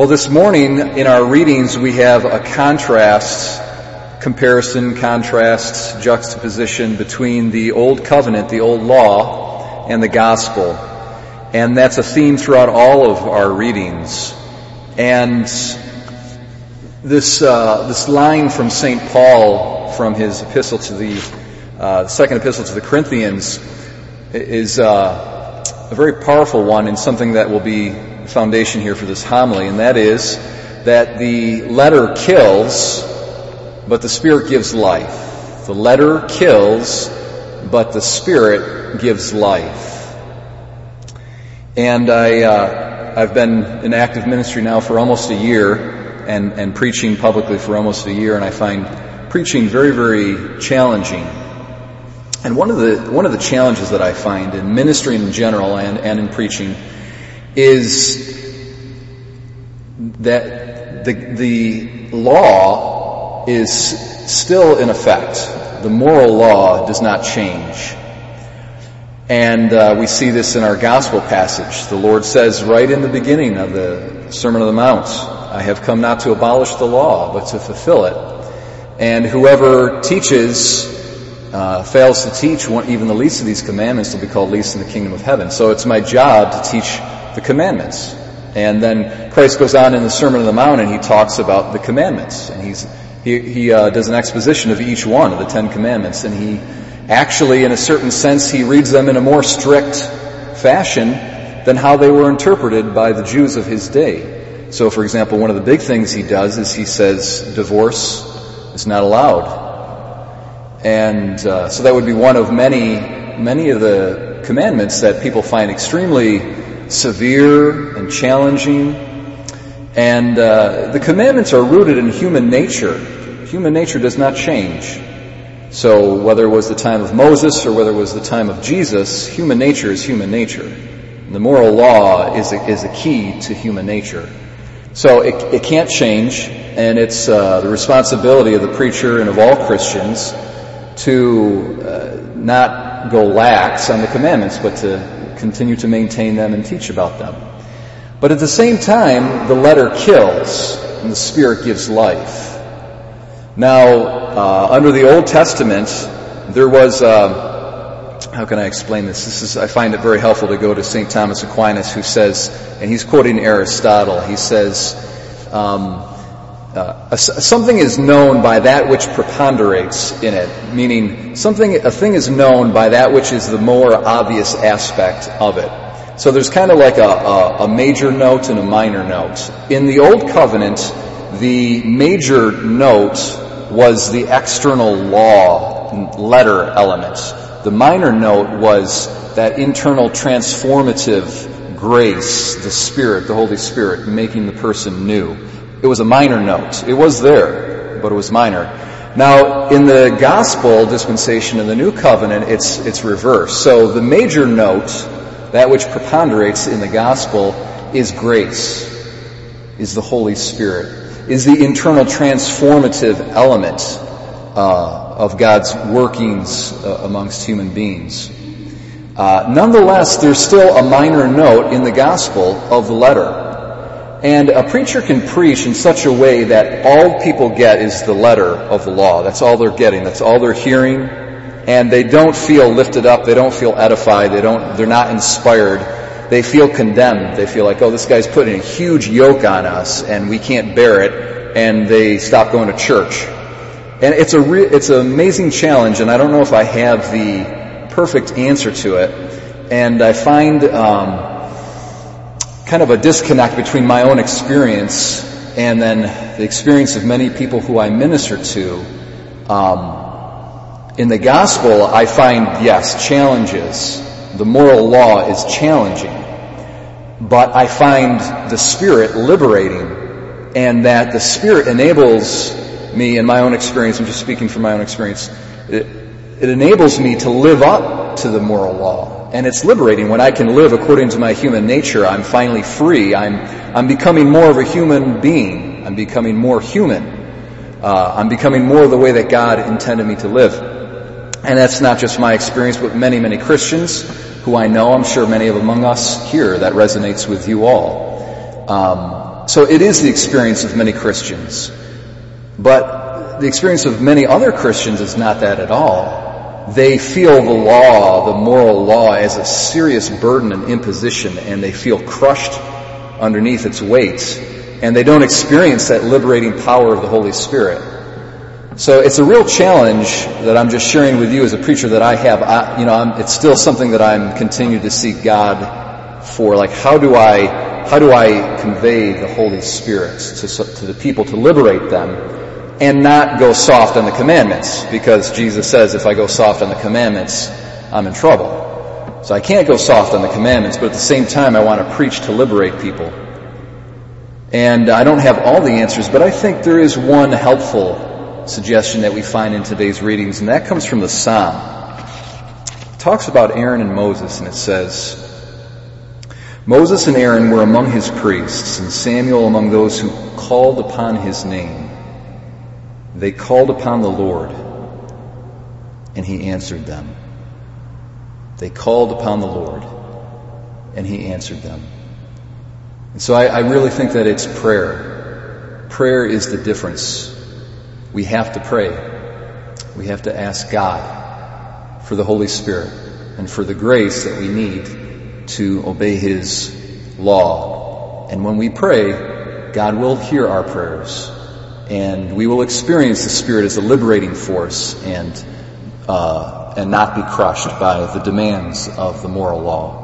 Well, this morning in our readings we have a contrast, comparison, contrast, juxtaposition between the Old Covenant, the Old Law, and the Gospel. And that's a theme throughout all of our readings. And this, uh, this line from St. Paul from his epistle to the, uh, second epistle to the Corinthians is uh, a very powerful one and something that will be foundation here for this homily, and that is that the letter kills, but the Spirit gives life. The letter kills, but the Spirit gives life. And I, uh, I've been in active ministry now for almost a year and, and preaching publicly for almost a year, and I find preaching very, very challenging. And one of the, one of the challenges that I find in ministry in general and, and in preaching is that the, the law is still in effect. The moral law does not change. And uh, we see this in our gospel passage. The Lord says right in the beginning of the Sermon on the Mount, I have come not to abolish the law, but to fulfill it. And whoever teaches, uh, fails to teach one, even the least of these commandments will be called least in the kingdom of heaven. So it's my job to teach the commandments. And then Christ goes on in the Sermon on the Mount and he talks about the commandments. And he's, he, he uh, does an exposition of each one of the Ten Commandments. And he actually, in a certain sense, he reads them in a more strict fashion than how they were interpreted by the Jews of his day. So, for example, one of the big things he does is he says divorce is not allowed. And uh, so that would be one of many, many of the commandments that people find extremely severe and challenging. And uh, the commandments are rooted in human nature. Human nature does not change. So whether it was the time of Moses or whether it was the time of Jesus, human nature is human nature. And the moral law is a, is a key to human nature. So it, it can't change, and it's uh, the responsibility of the preacher and of all Christians to uh, not go lax on the commandments, but to continue to maintain them and teach about them. But at the same time, the letter kills and the Spirit gives life. Now, uh, under the Old Testament, there was, uh, how can I explain this? This is, I find it very helpful to go to St. Thomas Aquinas who says, and he's quoting Aristotle, he says, um, uh, something is known by that which preponderates in it, meaning something, a thing is known by that which is the more obvious aspect of it. So there's kind of like a, a, a major note and a minor note. In the Old Covenant, the major note was the external law letter element. The minor note was that internal transformative grace, the Spirit, the Holy Spirit, making the person new. It was a minor note. It was there, but it was minor. Now, in the gospel dispensation in the new covenant, it's, it's reversed. So the major note, that which preponderates in the gospel, is grace, is the Holy Spirit, is the internal transformative element uh, of God's workings uh, amongst human beings. Uh, nonetheless, there's still a minor note in the gospel of the letter. And a preacher can preach in such a way that all people get is the letter of the law. That's all they're getting. That's all they're hearing. And they don't feel lifted up. They don't feel edified. They don't, they're not inspired. They feel condemned. They feel like, oh, this guy's putting a huge yoke on us and we can't bear it. And they stop going to church. And it's a re- it's an amazing challenge and I don't know if I have the perfect answer to it. And I find, um, kind of a disconnect between my own experience and then the experience of many people who I minister to. Um, in the gospel, I find, yes, challenges. The moral law is challenging. But I find the Spirit liberating and that the Spirit enables me in my own experience, I'm just speaking from my own experience, it, it enables me to live up to the moral law and it's liberating when I can live according to my human nature. I'm finally free. I'm, I'm becoming more of a human being. I'm becoming more human. Uh, I'm becoming more the way that God intended me to live. And that's not just my experience, but many, many Christians who I know. I'm sure many of among us here that resonates with you all. Um, so it is the experience of many Christians. But the experience of many other Christians is not that at all. They feel the law, the moral law, as a serious burden and imposition, and they feel crushed underneath its weight, and they don't experience that liberating power of the Holy Spirit. So it's a real challenge that I'm just sharing with you as a preacher that I have. I, you know, I'm, it's still something that I'm continuing to seek God for. Like, how do I, how do I convey the Holy Spirit to, to the people to liberate them and not go soft on the commandments? Because Jesus says if I go soft on the commandments, I'm in trouble. So I can't go soft on the commandments, but at the same time I want to preach to liberate people. And I don't have all the answers, but I think there is one helpful suggestion that we find in today's readings, and that comes from the Psalm. It talks about Aaron and Moses, and it says, Moses and Aaron were among his priests, and Samuel among those who called upon his name. They called upon the Lord, and he answered them. They called upon the Lord, and he answered them. And so I, I really think that it's prayer. Prayer is the difference we have to pray. We have to ask God for the Holy Spirit and for the grace that we need to obey His law. And when we pray, God will hear our prayers and we will experience the Spirit as a liberating force and, uh, and not be crushed by the demands of the moral law.